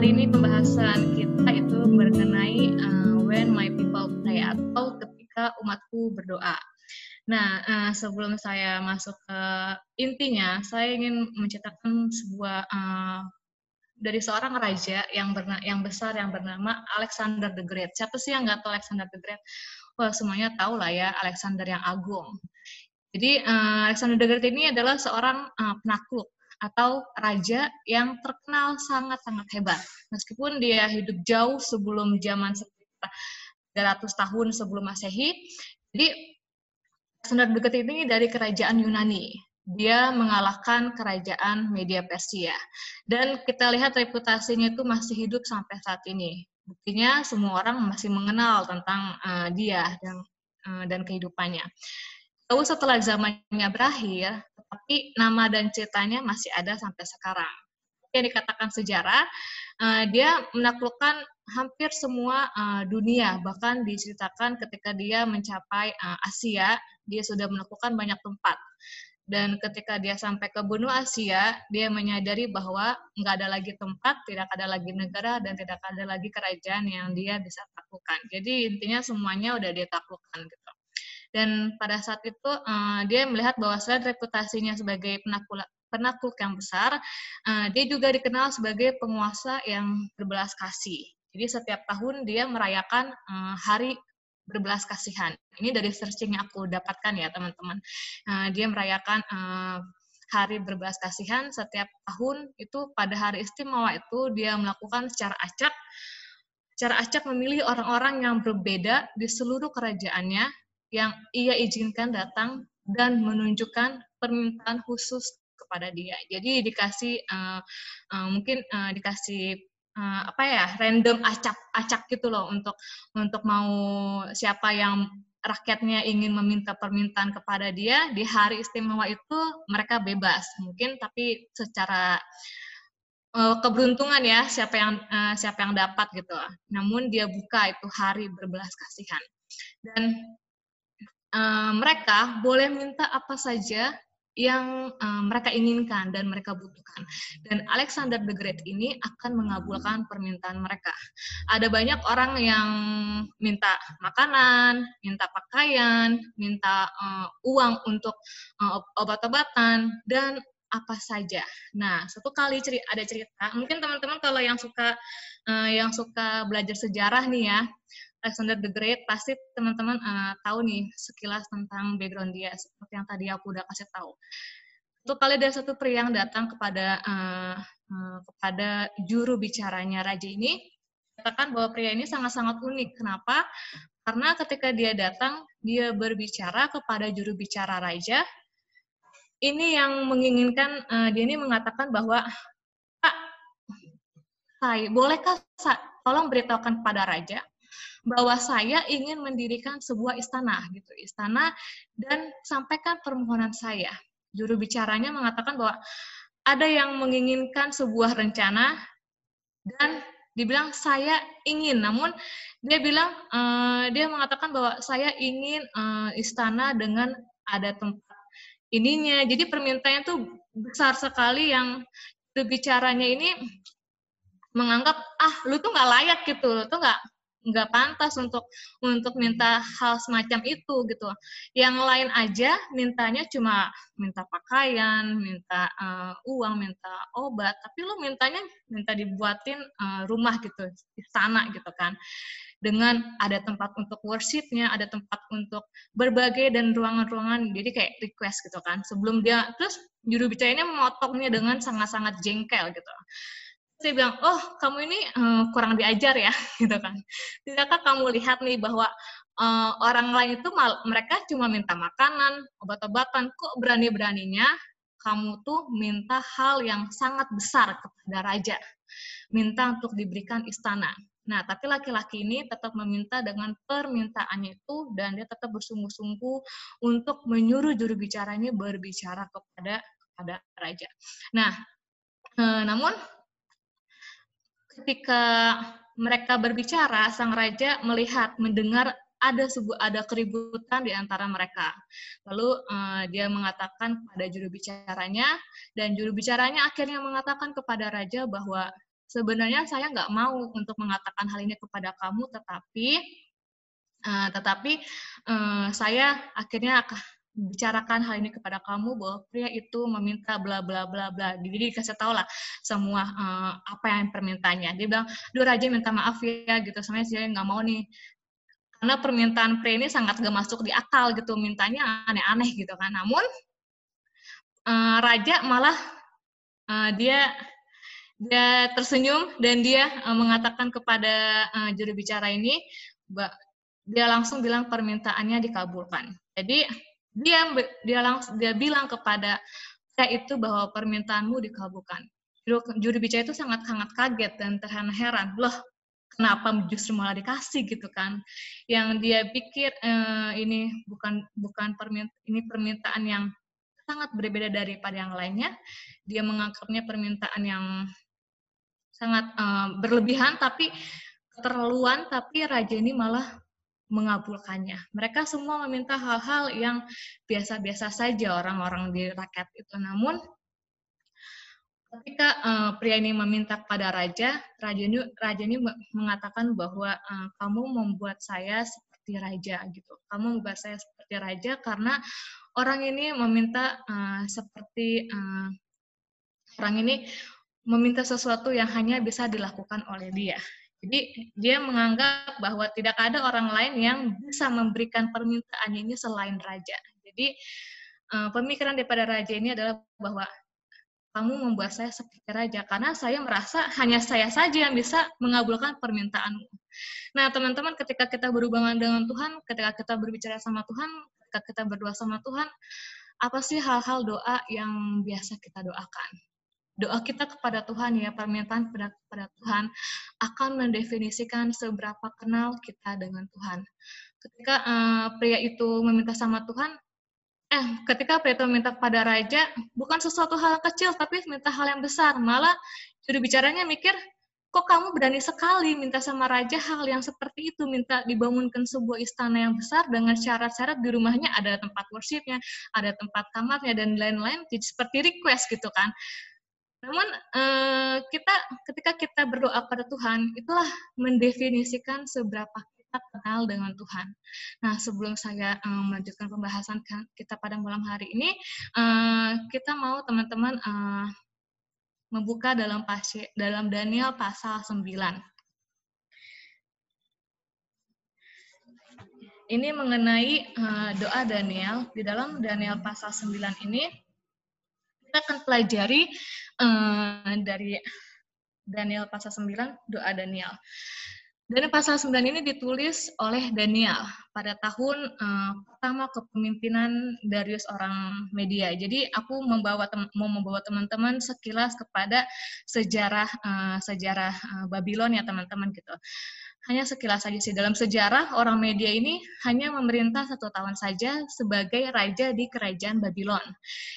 hari ini pembahasan kita itu mengenai uh, when my people pray atau ketika umatku berdoa. Nah, uh, sebelum saya masuk ke intinya, saya ingin menceritakan sebuah uh, dari seorang raja yang berna yang besar yang bernama Alexander the Great. Siapa sih yang nggak tahu Alexander the Great? Wah, semuanya tahu lah ya Alexander yang agung. Jadi uh, Alexander the Great ini adalah seorang uh, penakluk atau raja yang terkenal sangat-sangat hebat. Meskipun dia hidup jauh sebelum zaman sekitar 300 tahun sebelum Masehi. Jadi Alexander the Great ini dari kerajaan Yunani. Dia mengalahkan kerajaan Media Persia. Dan kita lihat reputasinya itu masih hidup sampai saat ini. Buktinya semua orang masih mengenal tentang uh, dia dan uh, dan kehidupannya. Tahu setelah zamannya berakhir, tapi nama dan ceritanya masih ada sampai sekarang. Yang dikatakan sejarah, uh, dia menaklukkan hampir semua uh, dunia, bahkan diceritakan ketika dia mencapai uh, Asia, dia sudah melakukan banyak tempat. Dan ketika dia sampai ke benua Asia, dia menyadari bahwa nggak ada lagi tempat, tidak ada lagi negara, dan tidak ada lagi kerajaan yang dia bisa taklukkan. Jadi intinya semuanya udah dia taklukkan gitu. Dan pada saat itu uh, dia melihat bahwa selain reputasinya sebagai penakluk, penakluk yang besar, uh, dia juga dikenal sebagai penguasa yang berbelas kasih. Jadi setiap tahun dia merayakan uh, hari berbelas kasihan. Ini dari searching yang aku dapatkan ya teman-teman. Uh, dia merayakan uh, hari berbelas kasihan setiap tahun itu pada hari istimewa itu dia melakukan secara acak secara acak memilih orang-orang yang berbeda di seluruh kerajaannya yang ia izinkan datang dan menunjukkan permintaan khusus kepada dia. Jadi dikasih uh, uh, mungkin uh, dikasih uh, apa ya random acak-acak gitu loh untuk untuk mau siapa yang rakyatnya ingin meminta permintaan kepada dia di hari istimewa itu mereka bebas. Mungkin tapi secara uh, keberuntungan ya siapa yang uh, siapa yang dapat gitu. Namun dia buka itu hari berbelas kasihan. Dan uh, mereka boleh minta apa saja yang uh, mereka inginkan dan mereka butuhkan. Dan Alexander the Great ini akan mengabulkan permintaan mereka. Ada banyak orang yang minta makanan, minta pakaian, minta uh, uang untuk obat-obatan dan apa saja. Nah, satu kali cerita, ada cerita, mungkin teman-teman kalau yang suka uh, yang suka belajar sejarah nih ya, Alexander the Great, pasti teman-teman uh, tahu nih sekilas tentang background dia, seperti yang tadi aku udah kasih tahu. Satu kali ada satu pria yang datang kepada uh, uh, kepada juru bicaranya raja ini, katakan bahwa pria ini sangat-sangat unik. Kenapa? Karena ketika dia datang, dia berbicara kepada juru bicara raja. Ini yang menginginkan uh, dia ini mengatakan bahwa Pak, saya bolehkah tolong beritahukan kepada raja bahwa saya ingin mendirikan sebuah istana gitu, istana dan sampaikan permohonan saya. Juru bicaranya mengatakan bahwa ada yang menginginkan sebuah rencana dan dibilang saya ingin, namun dia bilang uh, dia mengatakan bahwa saya ingin uh, istana dengan ada tempat ininya. Jadi permintaannya tuh besar sekali yang bicaranya ini menganggap ah lu tuh nggak layak gitu, lu tuh nggak nggak pantas untuk untuk minta hal semacam itu gitu. Yang lain aja mintanya cuma minta pakaian, minta uh, uang, minta obat, tapi lu mintanya minta dibuatin uh, rumah gitu, istana gitu kan. Dengan ada tempat untuk worshipnya, ada tempat untuk berbagai dan ruangan-ruangan, jadi kayak request gitu kan. Sebelum dia terus juru bicaranya memotongnya dengan sangat-sangat jengkel gitu saya bilang, oh kamu ini uh, kurang diajar ya, gitu kan. Tidakkah kamu lihat nih bahwa uh, orang lain itu mal mereka cuma minta makanan, obat-obatan, kok berani-beraninya kamu tuh minta hal yang sangat besar kepada raja, minta untuk diberikan istana. Nah, tapi laki-laki ini tetap meminta dengan permintaannya itu dan dia tetap bersungguh-sungguh untuk menyuruh juru bicaranya berbicara kepada kepada raja. Nah, eh, namun ketika mereka berbicara, sang raja melihat, mendengar ada sebuah ada keributan di antara mereka. Lalu uh, dia mengatakan pada juru bicaranya dan juru bicaranya akhirnya mengatakan kepada raja bahwa sebenarnya saya nggak mau untuk mengatakan hal ini kepada kamu, tetapi uh, tetapi uh, saya akhirnya bicarakan hal ini kepada kamu bahwa pria itu meminta bla bla bla bla. Jadi dikasih tahu lah semua uh, apa yang permintaannya. Dia bilang, "Duh Raja minta maaf ya gitu. Sebenarnya saya nggak mau nih karena permintaan pria ini sangat gak masuk di akal gitu mintanya aneh-aneh gitu kan namun uh, raja malah uh, dia dia tersenyum dan dia uh, mengatakan kepada uh, juru bicara ini dia langsung bilang permintaannya dikabulkan jadi dia dia langsung dia bilang kepada saya itu bahwa permintaanmu dikabulkan. Juru, juru bicara itu sangat sangat kaget dan terheran-heran. Loh kenapa justru malah dikasih gitu kan? Yang dia pikir eh, ini bukan bukan permint ini permintaan yang sangat berbeda daripada yang lainnya. Dia menganggapnya permintaan yang sangat eh, berlebihan tapi keterlaluan tapi raja ini malah mengabulkannya. Mereka semua meminta hal-hal yang biasa-biasa saja orang-orang di rakyat itu. Namun ketika uh, pria ini meminta kepada raja, raja ini raja ini mengatakan bahwa uh, kamu membuat saya seperti raja gitu. Kamu membuat saya seperti raja karena orang ini meminta uh, seperti uh, orang ini meminta sesuatu yang hanya bisa dilakukan oleh dia. Jadi dia menganggap bahwa tidak ada orang lain yang bisa memberikan permintaan ini selain raja. Jadi uh, pemikiran daripada raja ini adalah bahwa kamu membuat saya seperti raja karena saya merasa hanya saya saja yang bisa mengabulkan permintaanmu. Nah, teman-teman, ketika kita berhubungan dengan Tuhan, ketika kita berbicara sama Tuhan, ketika kita berdoa sama Tuhan, apa sih hal-hal doa yang biasa kita doakan? Doa kita kepada Tuhan ya, permintaan kepada, kepada Tuhan akan mendefinisikan seberapa kenal kita dengan Tuhan. Ketika uh, pria itu meminta sama Tuhan, eh ketika Plato minta kepada raja bukan sesuatu hal kecil tapi minta hal yang besar. Malah juru bicaranya mikir kok kamu berani sekali minta sama raja hal yang seperti itu? Minta dibangunkan sebuah istana yang besar dengan syarat-syarat di rumahnya ada tempat worshipnya ada tempat kamarnya dan lain-lain seperti request gitu kan namun eh, kita ketika kita berdoa pada Tuhan itulah mendefinisikan seberapa kita kenal dengan Tuhan. Nah, sebelum saya um, melanjutkan pembahasan kita pada malam hari ini, uh, kita mau teman-teman uh, membuka dalam pasir, dalam Daniel pasal 9. Ini mengenai uh, doa Daniel. Di dalam Daniel pasal 9 ini, kita akan pelajari uh, dari Daniel pasal 9, doa Daniel. Dan pasal 9 ini ditulis oleh Daniel pada tahun uh, pertama kepemimpinan Darius orang media. Jadi aku membawa mau membawa teman-teman sekilas kepada sejarah uh, sejarah uh, Babylon ya teman-teman gitu. Hanya sekilas saja sih dalam sejarah orang media ini hanya memerintah satu tahun saja sebagai raja di kerajaan Babylon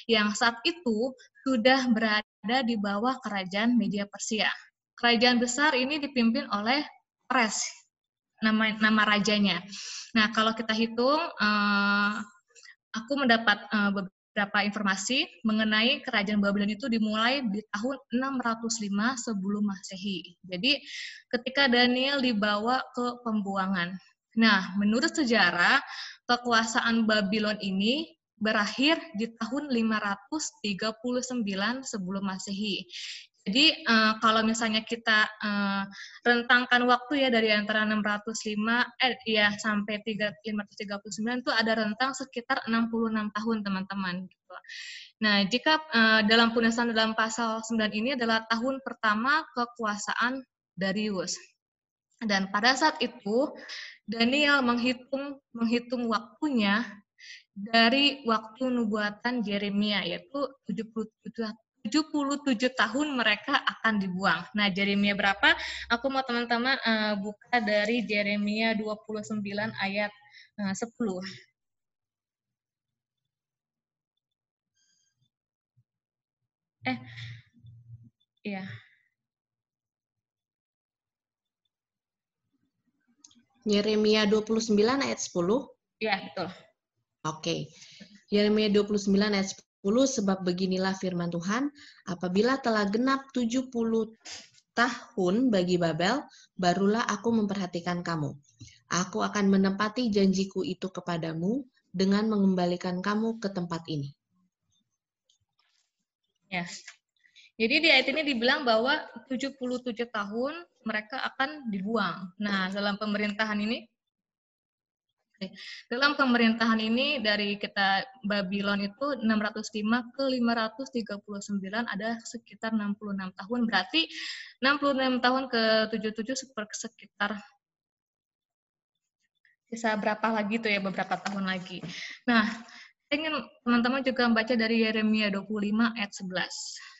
yang saat itu sudah berada di bawah kerajaan media Persia. Kerajaan besar ini dipimpin oleh Pres nama nama rajanya. Nah kalau kita hitung, uh, aku mendapat beberapa informasi mengenai kerajaan Babylon itu dimulai di tahun 605 sebelum Masehi. Jadi ketika Daniel dibawa ke pembuangan. Nah, menurut sejarah, kekuasaan Babylon ini berakhir di tahun 539 sebelum Masehi. Jadi uh, kalau misalnya kita uh, rentangkan waktu ya dari antara 605 eh ya sampai 539 itu ada rentang sekitar 66 tahun teman-teman gitu. Nah, jika uh, dalam penulisan dalam pasal 9 ini adalah tahun pertama kekuasaan Darius. Dan pada saat itu Daniel menghitung menghitung waktunya dari waktu nubuatan Jeremia yaitu 77 77 tahun mereka akan dibuang. Nah, Jeremia berapa? Aku mau teman-teman uh, buka dari Jeremia 29 ayat uh, 10. Eh, iya. Yeremia 29 ayat 10? Iya, betul. Oke. Okay. Yeremia 29 ayat 10 sebab beginilah firman Tuhan, apabila telah genap 70 tahun bagi Babel, barulah aku memperhatikan kamu. Aku akan menepati janjiku itu kepadamu dengan mengembalikan kamu ke tempat ini. Yes. Jadi di ayat ini dibilang bahwa 77 tahun mereka akan dibuang. Nah, dalam pemerintahan ini dalam pemerintahan ini dari kita Babylon itu 605 ke 539 ada sekitar 66 tahun. Berarti 66 tahun ke 77 sekitar bisa berapa lagi tuh ya beberapa tahun lagi. Nah, saya ingin teman-teman juga membaca dari Yeremia 25 ayat 11.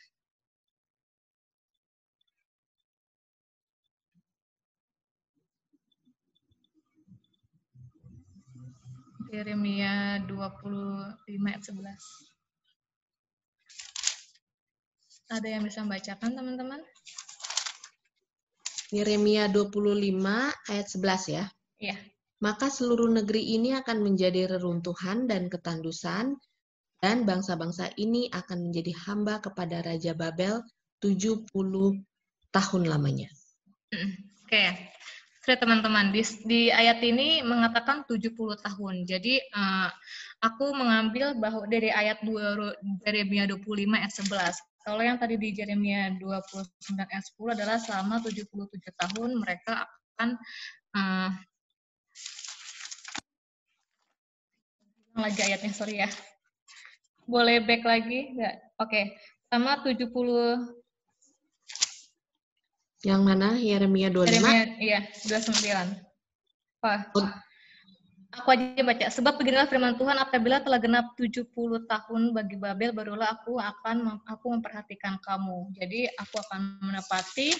Yeremia 25 ayat 11. Ada yang bisa membacakan, teman-teman? Yeremia 25 ayat 11 ya. Iya. Maka seluruh negeri ini akan menjadi reruntuhan dan ketandusan, dan bangsa-bangsa ini akan menjadi hamba kepada Raja Babel 70 tahun lamanya. Oke, okay. Oke teman-teman, di, di ayat ini mengatakan 70 tahun. Jadi uh, aku mengambil bahwa dari ayat 2, Yeremia 25 ayat 11. Kalau yang tadi di Jeremia 29 ayat 10 adalah selama 77 tahun mereka akan uh, lagi ayatnya, sorry ya. Boleh back lagi? Enggak? Oke. Okay. Sama 70 yang mana? Yeremia 25? Yeremia, iya, 29. Wah. Aku aja baca. Sebab beginilah firman Tuhan, apabila telah genap 70 tahun bagi Babel, barulah aku akan aku memperhatikan kamu. Jadi aku akan menepati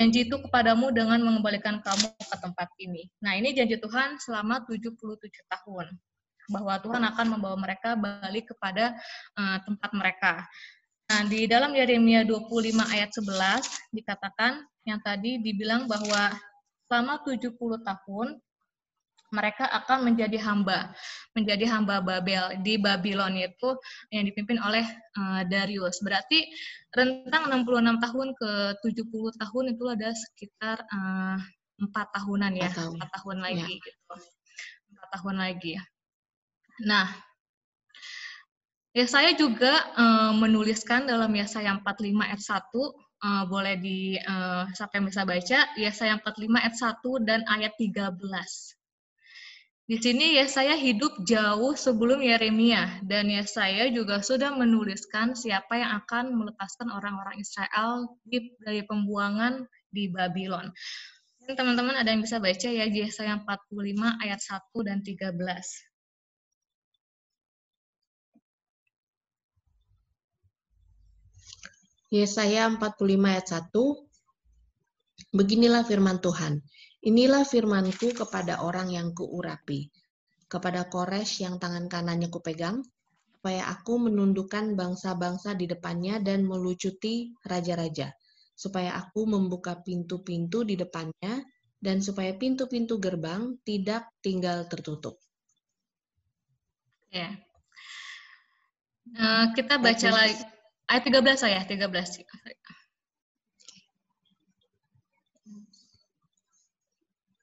janji itu kepadamu dengan mengembalikan kamu ke tempat ini. Nah, ini janji Tuhan selama 77 tahun. Bahwa Tuhan akan membawa mereka balik kepada uh, tempat mereka. Nah, di dalam Yeremia 25 ayat 11 dikatakan yang tadi dibilang bahwa selama 70 tahun mereka akan menjadi hamba, menjadi hamba Babel di Babylon itu yang dipimpin oleh uh, Darius. Berarti rentang 66 tahun ke 70 tahun itu ada sekitar uh, eh, 4 tahunan ya, 4 tahun, 4 tahun lagi ya. gitu. 4 tahun lagi. Nah, Ya, saya juga uh, menuliskan dalam Yesaya 45 ayat 1, uh, boleh di uh, siapa yang bisa baca, Yesaya 45 ayat 1 dan ayat 13. Di sini ya saya hidup jauh sebelum Yeremia dan ya saya juga sudah menuliskan siapa yang akan melepaskan orang-orang Israel dari pembuangan di Babylon. Teman-teman ada yang bisa baca ya Yesaya 45 ayat 1 dan 13. Yesaya 45 ayat 1, Beginilah firman Tuhan, inilah firmanku kepada orang yang kuurapi, kepada Kores yang tangan kanannya kupegang, supaya aku menundukkan bangsa-bangsa di depannya dan melucuti raja-raja, supaya aku membuka pintu-pintu di depannya, dan supaya pintu-pintu gerbang tidak tinggal tertutup. Ya. Uh, kita baca lagi Ayat 13 saya, 13.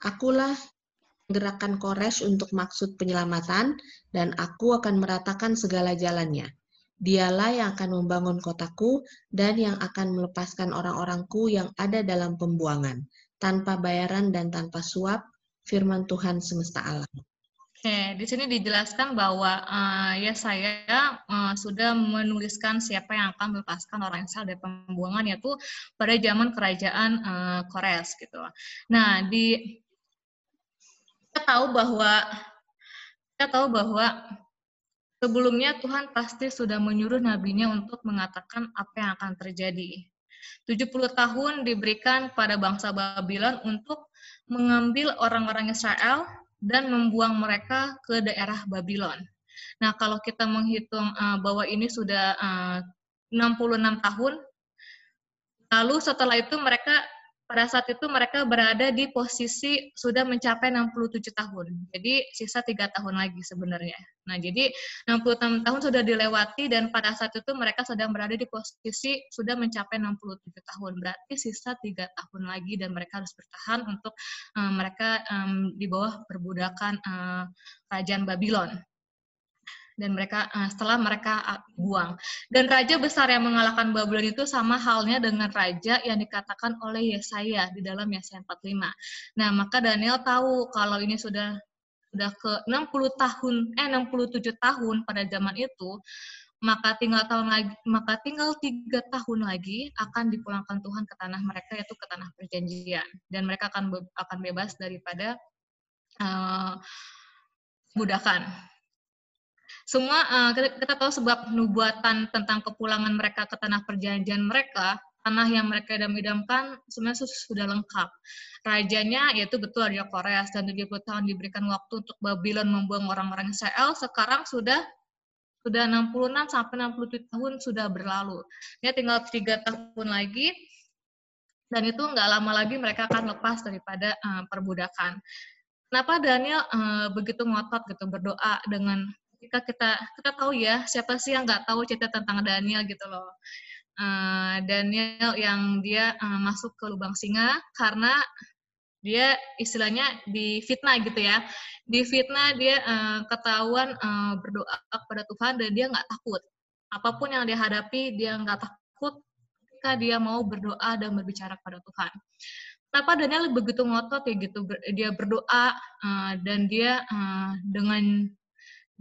Akulah gerakan Kores untuk maksud penyelamatan, dan aku akan meratakan segala jalannya. Dialah yang akan membangun kotaku dan yang akan melepaskan orang-orangku yang ada dalam pembuangan, tanpa bayaran dan tanpa suap, firman Tuhan semesta alam. Oke, di sini dijelaskan bahwa uh, ya saya uh, sudah menuliskan siapa yang akan melepaskan orang Israel dari pembuangan yaitu pada zaman kerajaan uh, Kores gitu. Nah, di kita tahu bahwa kita tahu bahwa sebelumnya Tuhan pasti sudah menyuruh nabinya untuk mengatakan apa yang akan terjadi. 70 tahun diberikan pada bangsa Babylon untuk mengambil orang-orang Israel dan membuang mereka ke daerah Babylon. Nah, kalau kita menghitung uh, bahwa ini sudah uh, 66 tahun, lalu setelah itu mereka pada saat itu mereka berada di posisi sudah mencapai 67 tahun. Jadi sisa tiga tahun lagi sebenarnya. Nah, jadi 66 tahun sudah dilewati dan pada saat itu mereka sedang berada di posisi sudah mencapai 67 tahun. Berarti sisa tiga tahun lagi dan mereka harus bertahan untuk um, mereka um, di bawah perbudakan uh, kerajaan Babylon dan mereka uh, setelah mereka uh, buang. Dan raja besar yang mengalahkan Babylon itu sama halnya dengan raja yang dikatakan oleh Yesaya di dalam Yesaya 45. Nah, maka Daniel tahu kalau ini sudah sudah ke 60 tahun eh 67 tahun pada zaman itu maka tinggal tahun lagi maka tinggal tiga tahun lagi akan dipulangkan Tuhan ke tanah mereka yaitu ke tanah perjanjian dan mereka akan akan bebas daripada uh, budakan semua uh, kita, kita tahu sebab nubuatan tentang kepulangan mereka ke tanah perjanjian mereka, tanah yang mereka idam-idamkan sebenarnya sudah lengkap. Rajanya yaitu betul Raja Korea dan 70 tahun diberikan waktu untuk Babylon membuang orang-orang Israel, sekarang sudah sudah 66 sampai 67 tahun sudah berlalu. Ya tinggal tiga tahun lagi dan itu nggak lama lagi mereka akan lepas daripada uh, perbudakan. Kenapa Daniel uh, begitu ngotot gitu berdoa dengan ketika kita kita tahu ya siapa sih yang nggak tahu cerita tentang Daniel gitu loh. Uh, Daniel yang dia uh, masuk ke lubang singa karena dia istilahnya di fitnah gitu ya. Di fitnah dia uh, ketahuan uh, berdoa kepada Tuhan dan dia nggak takut. Apa pun yang dia hadapi dia nggak takut ketika dia mau berdoa dan berbicara kepada Tuhan. Kenapa Daniel begitu ngotot ya gitu dia berdoa uh, dan dia uh, dengan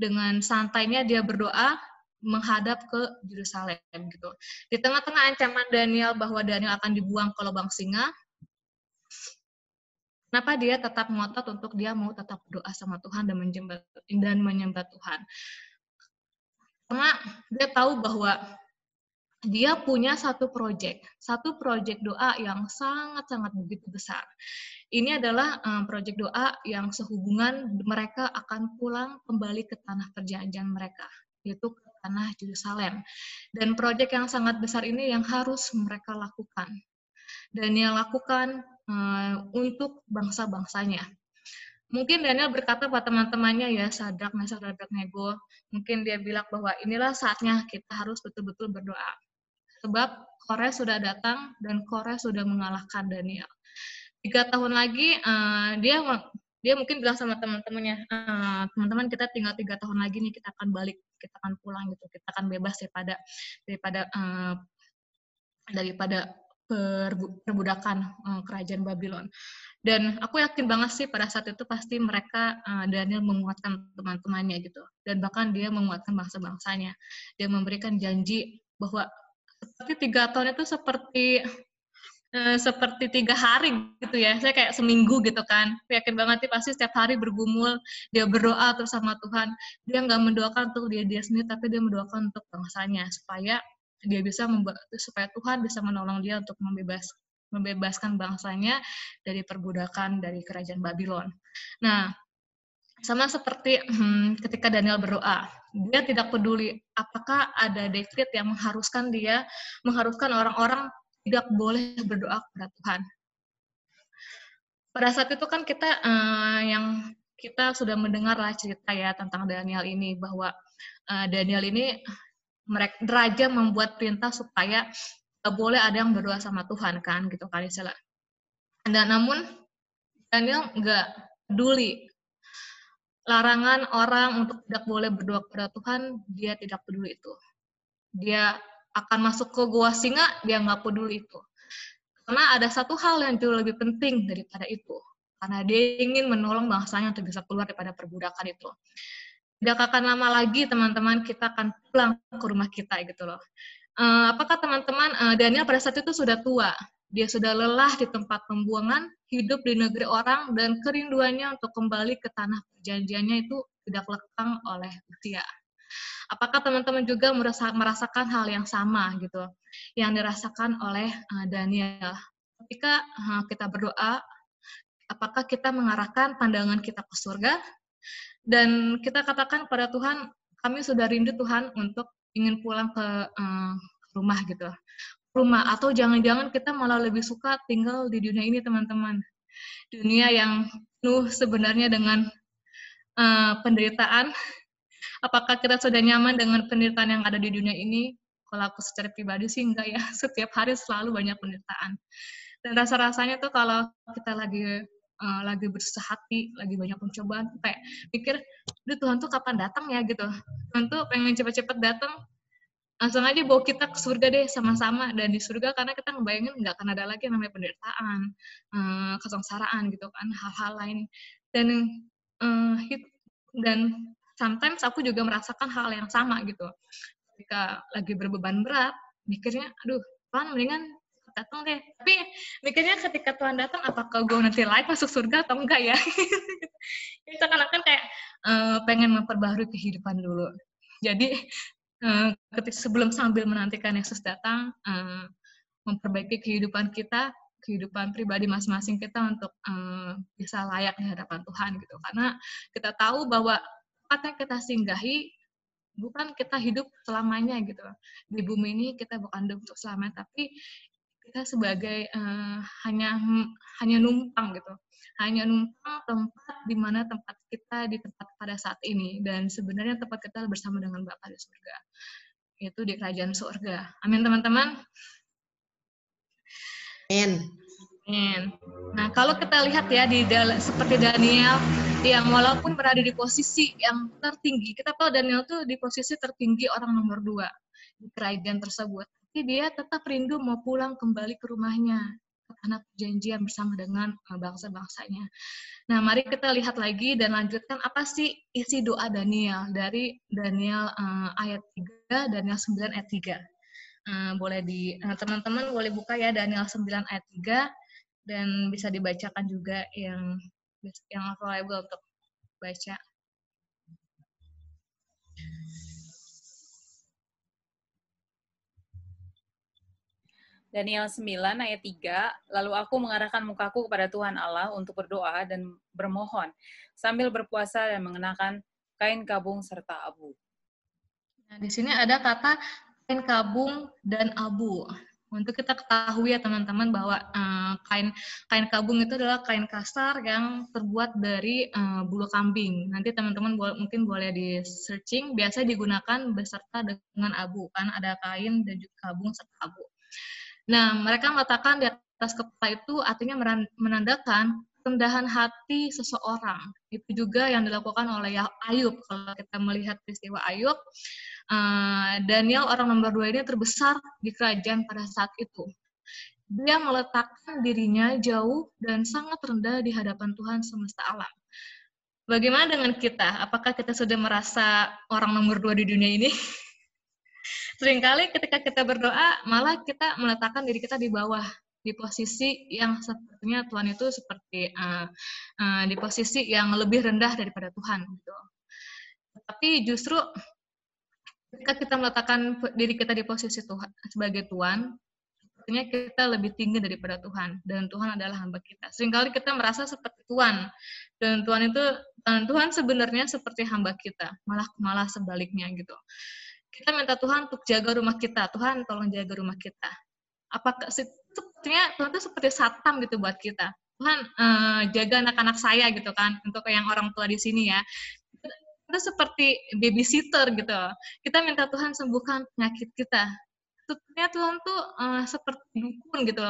dengan santainya dia berdoa menghadap ke Yerusalem gitu. Di tengah-tengah ancaman Daniel bahwa Daniel akan dibuang ke lubang singa, kenapa dia tetap ngotot untuk dia mau tetap berdoa sama Tuhan dan menyembah dan menyembah Tuhan? Karena dia tahu bahwa dia punya satu proyek, satu proyek doa yang sangat-sangat begitu besar. Ini adalah um, proyek doa yang sehubungan mereka akan pulang kembali ke tanah perjanjian mereka, yaitu ke tanah Yerusalem. Dan proyek yang sangat besar ini yang harus mereka lakukan. Dan yang lakukan uh, untuk bangsa-bangsanya. Mungkin Daniel berkata pada teman-temannya ya, Sadrak, Mesar, Sadrak, Nego, mungkin dia bilang bahwa inilah saatnya kita harus betul-betul berdoa Sebab Korea sudah datang dan Korea sudah mengalahkan Daniel. Tiga tahun lagi uh, dia dia mungkin bilang sama teman-temannya, uh, teman-teman kita tinggal tiga tahun lagi nih kita akan balik, kita akan pulang gitu, kita akan bebas daripada daripada uh, daripada perbudakan kerajaan Babylon. Dan aku yakin banget sih pada saat itu pasti mereka Daniel menguatkan teman-temannya gitu, dan bahkan dia menguatkan bangsa-bangsanya. Dia memberikan janji bahwa seperti tiga tahun itu seperti uh, seperti tiga hari gitu ya. Saya kayak seminggu gitu kan. Yakin banget sih pasti setiap hari bergumul dia berdoa terus sama Tuhan. Dia nggak mendoakan untuk dia dia sendiri tapi dia mendoakan untuk bangsanya supaya dia bisa membuat supaya Tuhan bisa menolong dia untuk membebas membebaskan bangsanya dari perbudakan dari kerajaan Babylon. Nah, sama seperti hmm, ketika Daniel berdoa, dia tidak peduli apakah ada dekret yang mengharuskan dia, mengharuskan orang-orang tidak boleh berdoa kepada Tuhan. Pada saat itu kan kita uh, yang kita sudah mendengar lah cerita ya tentang Daniel ini bahwa uh, Daniel ini mereka raja membuat perintah supaya tidak boleh ada yang berdoa sama Tuhan kan gitu kali salah. Dan namun Daniel nggak peduli larangan orang untuk tidak boleh berdoa kepada Tuhan, dia tidak peduli itu. Dia akan masuk ke gua singa, dia nggak peduli itu. Karena ada satu hal yang jauh lebih penting daripada itu. Karena dia ingin menolong bangsanya untuk bisa keluar daripada perbudakan itu. Tidak akan lama lagi teman-teman kita akan pulang ke rumah kita gitu loh. Uh, apakah teman-teman uh, Daniel pada saat itu sudah tua? Dia sudah lelah di tempat pembuangan, hidup di negeri orang, dan kerinduannya untuk kembali ke tanah perjanjiannya itu tidak lekang oleh usia. Apakah teman-teman juga merasakan hal yang sama gitu, yang dirasakan oleh eh, Daniel? Ketika eh, kita berdoa, apakah kita mengarahkan pandangan kita ke surga? Dan kita katakan kepada Tuhan, kami sudah rindu Tuhan untuk ingin pulang ke uh, rumah gitu rumah atau jangan-jangan kita malah lebih suka tinggal di dunia ini teman-teman dunia yang penuh sebenarnya dengan uh, penderitaan apakah kita sudah nyaman dengan penderitaan yang ada di dunia ini kalau aku secara pribadi sih enggak ya setiap hari selalu banyak penderitaan dan rasa-rasanya tuh kalau kita lagi uh, lagi bersusah hati, lagi banyak pencobaan, kayak pikir, Duh Tuhan tuh kapan datang ya gitu. Tuhan tuh pengen cepet-cepet datang, langsung aja bawa kita ke surga deh sama-sama. Dan di surga karena kita ngebayangin nggak akan ada lagi namanya penderitaan, uh, kesengsaraan gitu kan, hal-hal lain. Dan uh, dan sometimes aku juga merasakan hal yang sama gitu. Ketika lagi berbeban berat, mikirnya, aduh, Tuhan mendingan datang deh. Tapi mikirnya ketika Tuhan datang apakah gue nanti like masuk surga atau enggak ya? Itu kan akan kayak uh, pengen memperbaharui kehidupan dulu. Jadi uh, ketika sebelum sambil menantikan Yesus datang uh, memperbaiki kehidupan kita kehidupan pribadi masing-masing kita untuk uh, bisa layak di hadapan Tuhan gitu. Karena kita tahu bahwa apa yang kita singgahi? Bukan kita hidup selamanya gitu di bumi ini kita bukan hidup untuk selamanya tapi kita sebagai uh, hanya hanya numpang gitu. Hanya numpang tempat di mana tempat kita di tempat pada saat ini. Dan sebenarnya tempat kita bersama dengan Bapa di surga. Yaitu di kerajaan surga. Amin teman-teman. Amin amin nah kalau kita lihat ya di seperti Daniel yang walaupun berada di posisi yang tertinggi kita tahu Daniel tuh di posisi tertinggi orang nomor dua di kerajaan tersebut tapi dia tetap rindu mau pulang kembali ke rumahnya ke tanah perjanjian bersama dengan eh, bangsa-bangsanya. Nah, mari kita lihat lagi dan lanjutkan apa sih isi doa Daniel dari Daniel uh, ayat 3, Daniel 9 ayat 3. Uh, eh, boleh di teman-teman uh, boleh buka ya Daniel 9 ayat 3 dan bisa dibacakan juga yang yang available untuk baca. Daniel 9 ayat 3, lalu aku mengarahkan mukaku kepada Tuhan Allah untuk berdoa dan bermohon, sambil berpuasa dan mengenakan kain kabung serta abu. Nah, di sini ada kata kain kabung dan abu. Untuk kita ketahui ya teman-teman bahwa uh, kain kain kabung itu adalah kain kasar yang terbuat dari uh, bulu kambing. Nanti teman-teman bo mungkin boleh di searching. Biasa digunakan beserta dengan abu kan ada kain dan juga kabung serta abu. Nah, mereka meletakkan di atas kepala itu artinya menandakan rendahan hati seseorang. Itu juga yang dilakukan oleh Ayub. Kalau kita melihat peristiwa Ayub, eh, Daniel orang nomor dua ini terbesar di kerajaan pada saat itu. Dia meletakkan dirinya jauh dan sangat rendah di hadapan Tuhan semesta alam. Bagaimana dengan kita? Apakah kita sudah merasa orang nomor dua di dunia ini? sering kali ketika kita berdoa malah kita meletakkan diri kita di bawah di posisi yang sepertinya Tuhan itu seperti uh, uh, di posisi yang lebih rendah daripada Tuhan gitu. Tapi justru ketika kita meletakkan diri kita di posisi Tuhan sebagai Tuhan, sepertinya kita lebih tinggi daripada Tuhan dan Tuhan adalah hamba kita. Seringkali kita merasa seperti Tuhan dan Tuhan itu dan Tuhan sebenarnya seperti hamba kita, malah malah sebaliknya gitu kita minta Tuhan untuk jaga rumah kita. Tuhan tolong jaga rumah kita. Apakah sepertinya Tuhan itu seperti satam gitu buat kita. Tuhan uh, jaga anak-anak saya gitu kan untuk yang orang tua di sini ya. Itu seperti babysitter gitu. Kita minta Tuhan sembuhkan penyakit kita. Sepertinya Tuhan tuh uh, seperti dukun gitu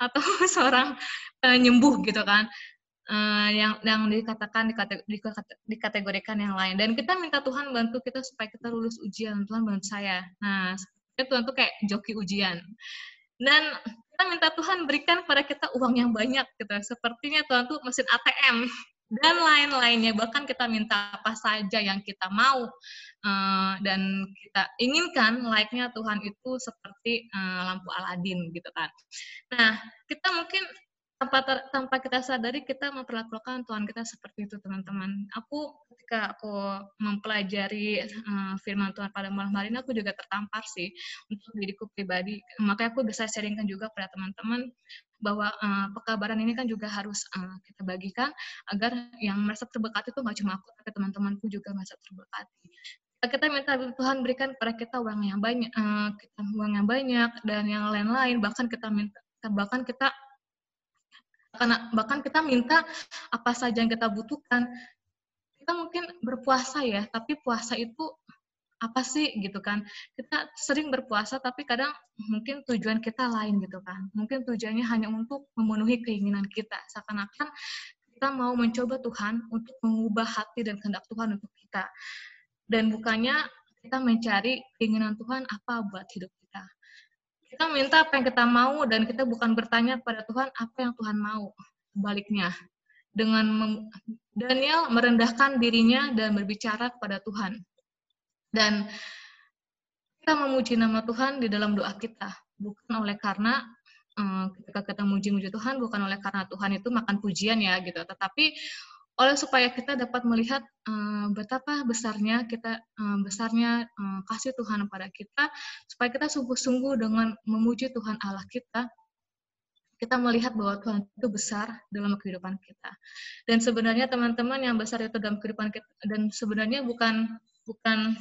atau seorang penyembuh gitu kan. Uh, yang yang dikatakan dikategorikan yang lain. Dan kita minta Tuhan bantu kita supaya kita lulus ujian. Tuhan bantu saya. Nah Tuhan tuh kayak joki ujian. Dan kita minta Tuhan berikan kepada kita uang yang banyak gitu. Sepertinya Tuhan tuh mesin ATM dan lain-lainnya bahkan kita minta apa saja yang kita mau uh, dan kita inginkan like-nya Tuhan itu seperti uh, lampu Aladin gitu kan nah kita mungkin tanpa ter, tanpa kita sadari kita memperlakukan Tuhan kita seperti itu teman-teman. Aku ketika aku mempelajari uh, firman Tuhan pada malam hari ini aku juga tertampar sih untuk diriku pribadi. Makanya aku bisa sharingkan juga pada teman-teman bahwa uh, pekabaran ini kan juga harus uh, kita bagikan agar yang merasa terberkati itu nggak cuma aku tapi teman-temanku juga merasa terberkati. kita minta Tuhan berikan kepada kita uang yang banyak, uh, kita uang yang banyak dan yang lain-lain. Bahkan kita minta, bahkan kita karena bahkan kita minta apa saja yang kita butuhkan. Kita mungkin berpuasa ya, tapi puasa itu apa sih gitu kan kita sering berpuasa tapi kadang mungkin tujuan kita lain gitu kan mungkin tujuannya hanya untuk memenuhi keinginan kita seakan-akan kita mau mencoba Tuhan untuk mengubah hati dan kehendak Tuhan untuk kita dan bukannya kita mencari keinginan Tuhan apa buat hidup kita. Kita minta apa yang kita mau dan kita bukan bertanya kepada Tuhan apa yang Tuhan mau. Sebaliknya, dengan Daniel merendahkan dirinya dan berbicara kepada Tuhan. Dan kita memuji nama Tuhan di dalam doa kita, bukan oleh karena um, ketika kita muji-muji Tuhan bukan oleh karena Tuhan itu makan pujian ya gitu, tetapi oleh supaya kita dapat melihat um, betapa besarnya kita um, besarnya um, kasih Tuhan pada kita supaya kita sungguh-sungguh dengan memuji Tuhan Allah kita kita melihat bahwa Tuhan itu besar dalam kehidupan kita. Dan sebenarnya teman-teman yang besar itu dalam kehidupan kita dan sebenarnya bukan bukan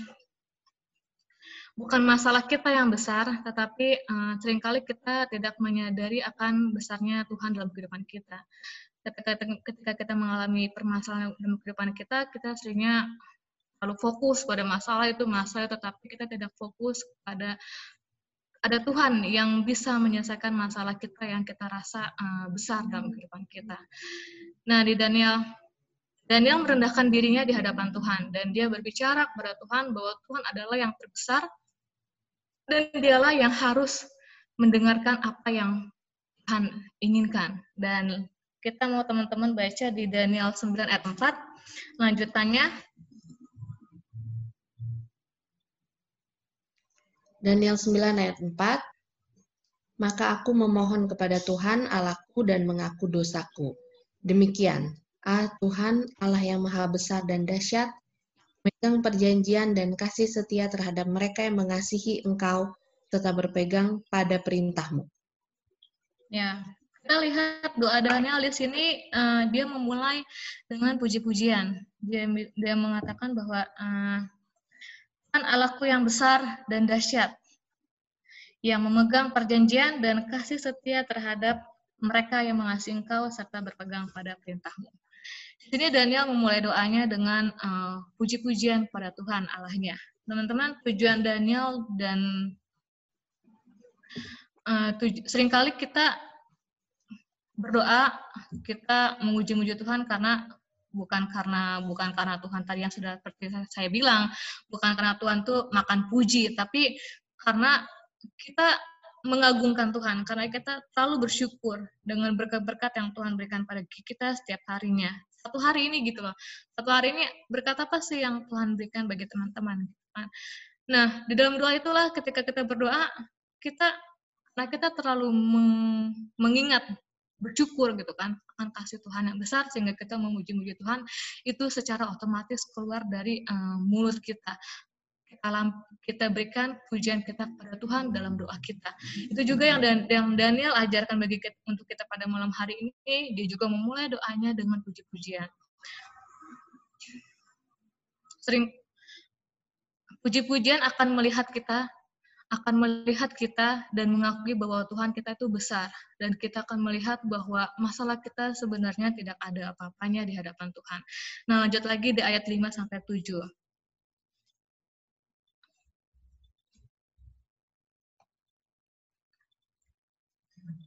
bukan masalah kita yang besar, tetapi uh, sering kali kita tidak menyadari akan besarnya Tuhan dalam kehidupan kita ketika ketika kita mengalami permasalahan dalam kehidupan kita, kita seringnya terlalu fokus pada masalah itu masalah, tetapi kita tidak fokus pada ada Tuhan yang bisa menyelesaikan masalah kita yang kita rasa uh, besar dalam kehidupan kita. Nah, di Daniel Daniel merendahkan dirinya di hadapan Tuhan dan dia berbicara kepada Tuhan bahwa Tuhan adalah yang terbesar dan dialah yang harus mendengarkan apa yang Tuhan inginkan dan kita mau teman-teman baca di Daniel 9 ayat 4. Lanjutannya. Daniel 9 ayat 4. Maka aku memohon kepada Tuhan Allahku dan mengaku dosaku. Demikian, ah Tuhan Allah yang maha besar dan dahsyat, memegang perjanjian dan kasih setia terhadap mereka yang mengasihi engkau, serta berpegang pada perintahmu. Ya, kita lihat doa Daniel di sini uh, dia memulai dengan puji-pujian. Dia dia mengatakan bahwa uh, kan Allahku yang besar dan dahsyat yang memegang perjanjian dan kasih setia terhadap mereka yang mengasihi engkau serta berpegang pada perintahmu. Sini Daniel memulai doanya dengan uh, puji-pujian pada Tuhan Allahnya. Teman-teman, tujuan Daniel dan uh, tuj sering kali kita berdoa kita menguji-muji Tuhan karena bukan karena bukan karena Tuhan tadi yang sudah seperti saya bilang bukan karena Tuhan tuh makan puji tapi karena kita mengagungkan Tuhan karena kita selalu bersyukur dengan berkat-berkat yang Tuhan berikan pada kita setiap harinya satu hari ini gitu loh. Satu hari ini berkat apa sih yang Tuhan berikan bagi teman-teman? Nah di dalam doa itulah ketika kita berdoa kita nah kita terlalu mengingat bersyukur gitu kan akan kasih Tuhan yang besar sehingga kita memuji-muji Tuhan itu secara otomatis keluar dari uh, mulut kita alam kita berikan pujian kita kepada Tuhan dalam doa kita. Itu juga yang, Dan, yang Daniel ajarkan bagi kita, untuk kita pada malam hari ini. Dia juga memulai doanya dengan puji-pujian. Sering puji-pujian akan melihat kita akan melihat kita dan mengakui bahwa Tuhan kita itu besar dan kita akan melihat bahwa masalah kita sebenarnya tidak ada apa-apanya di hadapan Tuhan. Nah, lanjut lagi di ayat 5 sampai 7.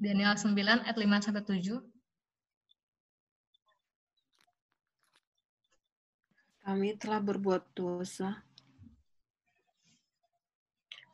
Daniel 9 ayat 5 sampai 7. Kami telah berbuat dosa.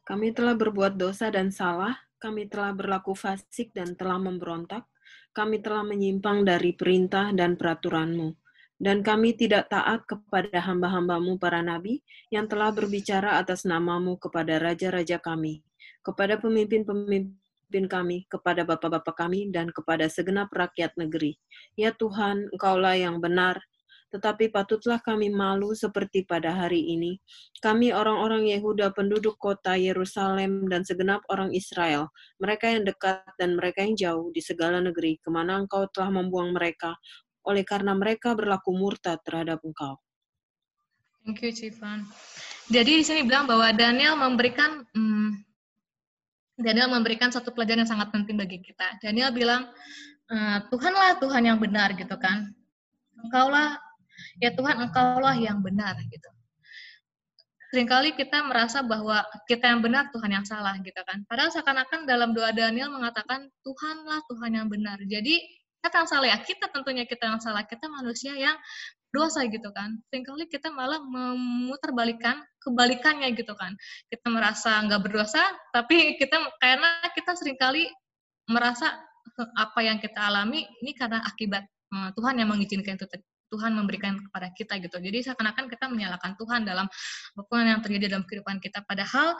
Kami telah berbuat dosa dan salah, kami telah berlaku fasik dan telah memberontak, kami telah menyimpang dari perintah dan peraturanmu, dan kami tidak taat kepada hamba-hambamu para nabi yang telah berbicara atas namamu kepada raja-raja kami, kepada pemimpin-pemimpin kami, kepada bapak-bapak kami, dan kepada segenap rakyat negeri. Ya Tuhan, Engkaulah yang benar, tetapi patutlah kami malu seperti pada hari ini. Kami orang-orang Yehuda penduduk kota Yerusalem dan segenap orang Israel, mereka yang dekat dan mereka yang jauh di segala negeri, ke mana engkau telah membuang mereka, oleh karena mereka berlaku murtad terhadap engkau. Thank you, Cifan. Jadi di sini bilang bahwa Daniel memberikan hmm, Daniel memberikan satu pelajaran yang sangat penting bagi kita. Daniel bilang, e, Tuhanlah Tuhan yang benar gitu kan. Engkaulah, ya Tuhan engkaulah yang benar gitu. Seringkali kita merasa bahwa kita yang benar, Tuhan yang salah gitu kan. Padahal seakan-akan dalam doa Daniel mengatakan, Tuhanlah Tuhan yang benar. Jadi kita yang salah ya, kita tentunya kita yang salah. Kita manusia yang dosa gitu kan. Seringkali kita malah memutarbalikkan kebalikannya gitu kan. Kita merasa nggak berdosa, tapi kita karena kita sering kali merasa apa yang kita alami ini karena akibat uh, Tuhan yang mengizinkan itu Tuhan memberikan kepada kita gitu. Jadi seakan-akan kita menyalahkan Tuhan dalam apa pun yang terjadi dalam kehidupan kita. Padahal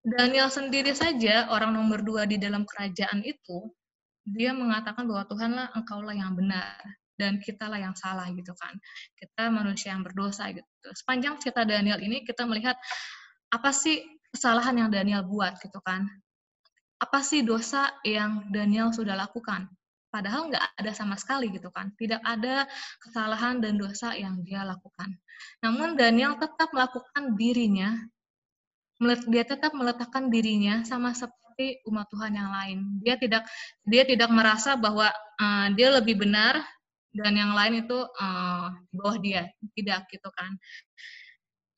Daniel sendiri saja orang nomor dua di dalam kerajaan itu dia mengatakan bahwa Tuhanlah engkaulah yang benar dan kitalah yang salah gitu kan. Kita manusia yang berdosa gitu. Sepanjang cerita Daniel ini kita melihat apa sih kesalahan yang Daniel buat gitu kan. Apa sih dosa yang Daniel sudah lakukan? Padahal nggak ada sama sekali gitu kan. Tidak ada kesalahan dan dosa yang dia lakukan. Namun Daniel tetap melakukan dirinya, dia tetap meletakkan dirinya sama seperti umat Tuhan yang lain. Dia tidak dia tidak merasa bahwa uh, dia lebih benar dan yang lain itu uh, bawah dia. Tidak gitu kan.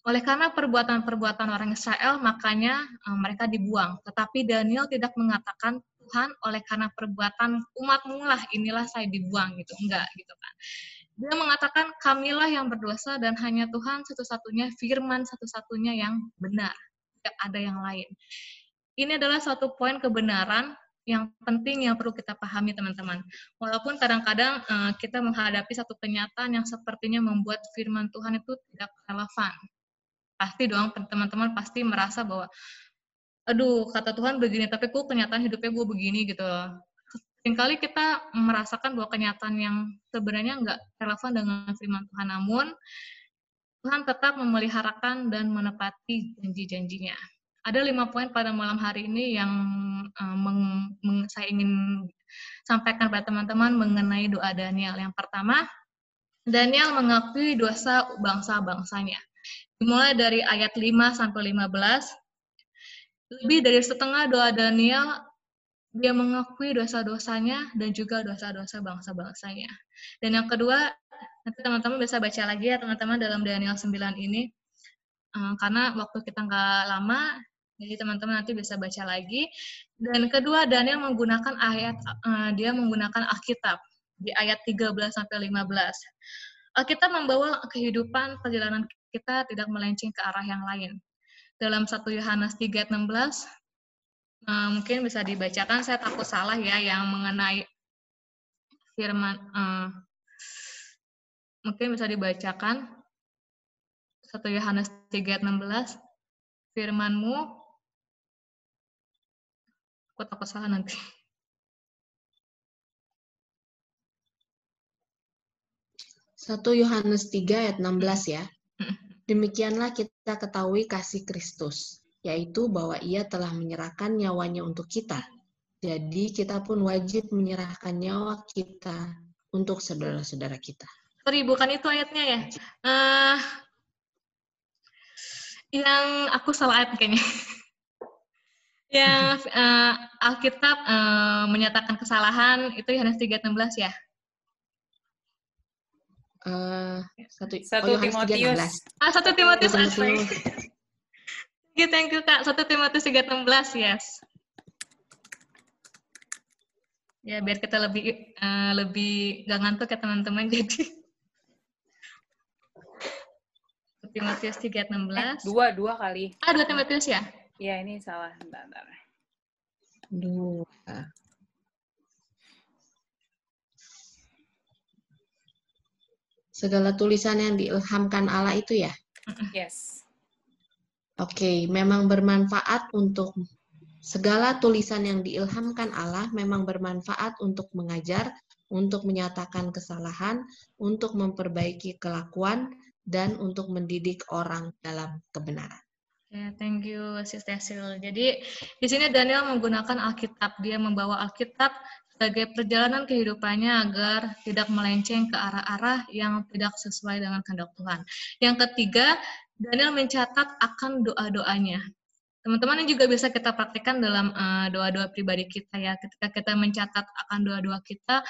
Oleh karena perbuatan-perbuatan orang Israel makanya uh, mereka dibuang. Tetapi Daniel tidak mengatakan Tuhan oleh karena perbuatan umatmu lah inilah saya dibuang gitu. Enggak gitu kan. Dia mengatakan kamilah yang berdosa dan hanya Tuhan satu-satunya firman satu-satunya yang benar. Tidak ada yang lain. Ini adalah satu poin kebenaran yang penting yang perlu kita pahami teman-teman. Walaupun kadang-kadang uh, kita menghadapi satu kenyataan yang sepertinya membuat firman Tuhan itu tidak relevan. Pasti dong teman-teman pasti merasa bahwa aduh kata Tuhan begini tapi kok kenyataan hidupnya gue begini gitu. Seringkali kita merasakan bahwa kenyataan yang sebenarnya nggak relevan dengan firman Tuhan namun Tuhan tetap memeliharakan dan menepati janji-janjinya ada lima poin pada malam hari ini yang uh, meng, meng, saya ingin sampaikan pada teman-teman mengenai doa Daniel. Yang pertama, Daniel mengakui dosa bangsa-bangsanya. Dimulai dari ayat 5 sampai 15, lebih dari setengah doa Daniel dia mengakui dosa-dosanya dan juga dosa-dosa bangsa-bangsanya. Dan yang kedua, nanti teman-teman bisa baca lagi ya teman-teman dalam Daniel 9 ini. Uh, karena waktu kita nggak lama, jadi teman-teman nanti bisa baca lagi. Dan kedua, Daniel menggunakan ayat uh, dia menggunakan Alkitab di ayat 13 sampai 15. Alkitab membawa kehidupan perjalanan kita tidak melenceng ke arah yang lain. Dalam 1 Yohanes 3 ayat 16 uh, mungkin bisa dibacakan saya takut salah ya yang mengenai firman uh, mungkin bisa dibacakan 1 Yohanes 3 ayat 16 firmanmu Aku takut salah nanti. Satu Yohanes 3 ayat 16 ya. Demikianlah kita ketahui kasih Kristus, yaitu bahwa ia telah menyerahkan nyawanya untuk kita. Jadi kita pun wajib menyerahkan nyawa kita untuk saudara-saudara kita. Sorry, bukan itu ayatnya ya. Uh, yang aku salah ayat kayaknya. Yang uh, Alkitab uh, menyatakan kesalahan itu Yohanes 3:16 ya. Uh, satu, satu oh, Timotius. Ah, satu Timotius. Thank you, thank you Kak. Satu Timotius 3:16, yes. Ya, biar kita lebih uh, lebih gak ngantuk ya teman-teman jadi. Timotius 3:16. Eh, dua, dua kali. Ah, dua Timotius ya? Iya, ini salah. Bentar, bentar. Dua. Segala tulisan yang diilhamkan Allah itu ya? Yes. Oke, okay, memang bermanfaat untuk segala tulisan yang diilhamkan Allah memang bermanfaat untuk mengajar, untuk menyatakan kesalahan, untuk memperbaiki kelakuan, dan untuk mendidik orang dalam kebenaran. Ya, thank you, Sister Sil. Jadi, di sini Daniel menggunakan Alkitab. Dia membawa Alkitab sebagai perjalanan kehidupannya agar tidak melenceng ke arah-arah yang tidak sesuai dengan kehendak Tuhan. Yang ketiga, Daniel mencatat akan doa-doanya. Teman-teman ini juga bisa kita praktikkan dalam uh, doa-doa pribadi kita ya. Ketika kita mencatat akan doa-doa kita,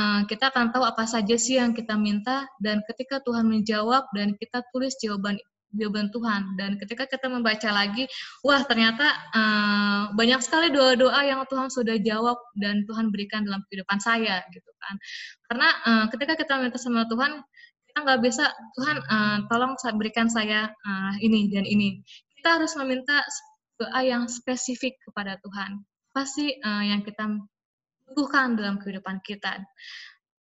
uh, kita akan tahu apa saja sih yang kita minta dan ketika Tuhan menjawab dan kita tulis jawaban jawaban Tuhan dan ketika kita membaca lagi wah ternyata uh, banyak sekali doa-doa yang Tuhan sudah jawab dan Tuhan berikan dalam kehidupan saya gitu kan. Karena uh, ketika kita minta sama Tuhan kita nggak bisa Tuhan uh, tolong berikan saya uh, ini dan ini. Kita harus meminta doa yang spesifik kepada Tuhan. Pasti uh, yang kita butuhkan dalam kehidupan kita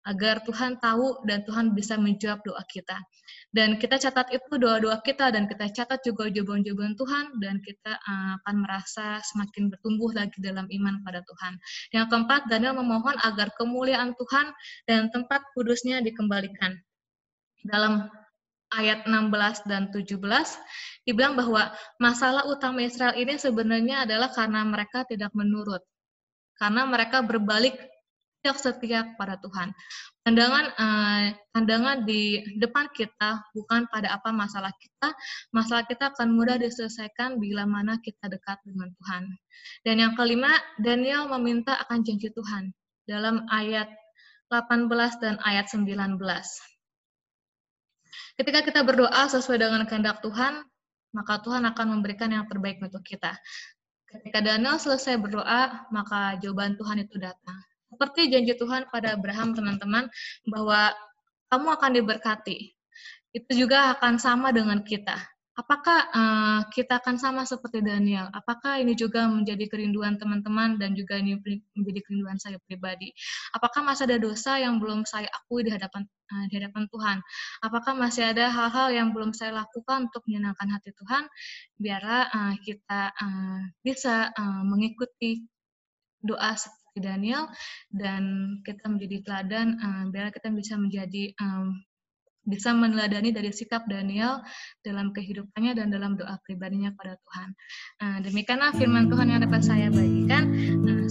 agar Tuhan tahu dan Tuhan bisa menjawab doa kita. Dan kita catat itu doa-doa kita dan kita catat juga jawaban-jawaban Tuhan dan kita uh, akan merasa semakin bertumbuh lagi dalam iman pada Tuhan. Yang keempat, Daniel memohon agar kemuliaan Tuhan dan tempat kudusnya dikembalikan. Dalam ayat 16 dan 17 dibilang bahwa masalah utama Israel ini sebenarnya adalah karena mereka tidak menurut. Karena mereka berbalik tidak setia pada Tuhan. Pandangan uh, pandangan di depan kita bukan pada apa masalah kita, masalah kita akan mudah diselesaikan bila mana kita dekat dengan Tuhan. Dan yang kelima, Daniel meminta akan janji Tuhan dalam ayat 18 dan ayat 19. Ketika kita berdoa sesuai dengan kehendak Tuhan, maka Tuhan akan memberikan yang terbaik untuk kita. Ketika Daniel selesai berdoa, maka jawaban Tuhan itu datang. Seperti janji Tuhan pada Abraham, teman-teman, bahwa kamu akan diberkati. Itu juga akan sama dengan kita. Apakah uh, kita akan sama seperti Daniel? Apakah ini juga menjadi kerinduan teman-teman dan juga ini menjadi kerinduan saya pribadi? Apakah masih ada dosa yang belum saya akui di hadapan uh, di hadapan Tuhan? Apakah masih ada hal-hal yang belum saya lakukan untuk menyenangkan hati Tuhan? Biarlah uh, kita uh, bisa uh, mengikuti doa Daniel dan kita menjadi teladan uh, biar kita bisa menjadi um, bisa meneladani dari sikap Daniel dalam kehidupannya dan dalam doa pribadinya pada Tuhan. Uh, demikianlah firman Tuhan yang dapat saya bagikan. Uh,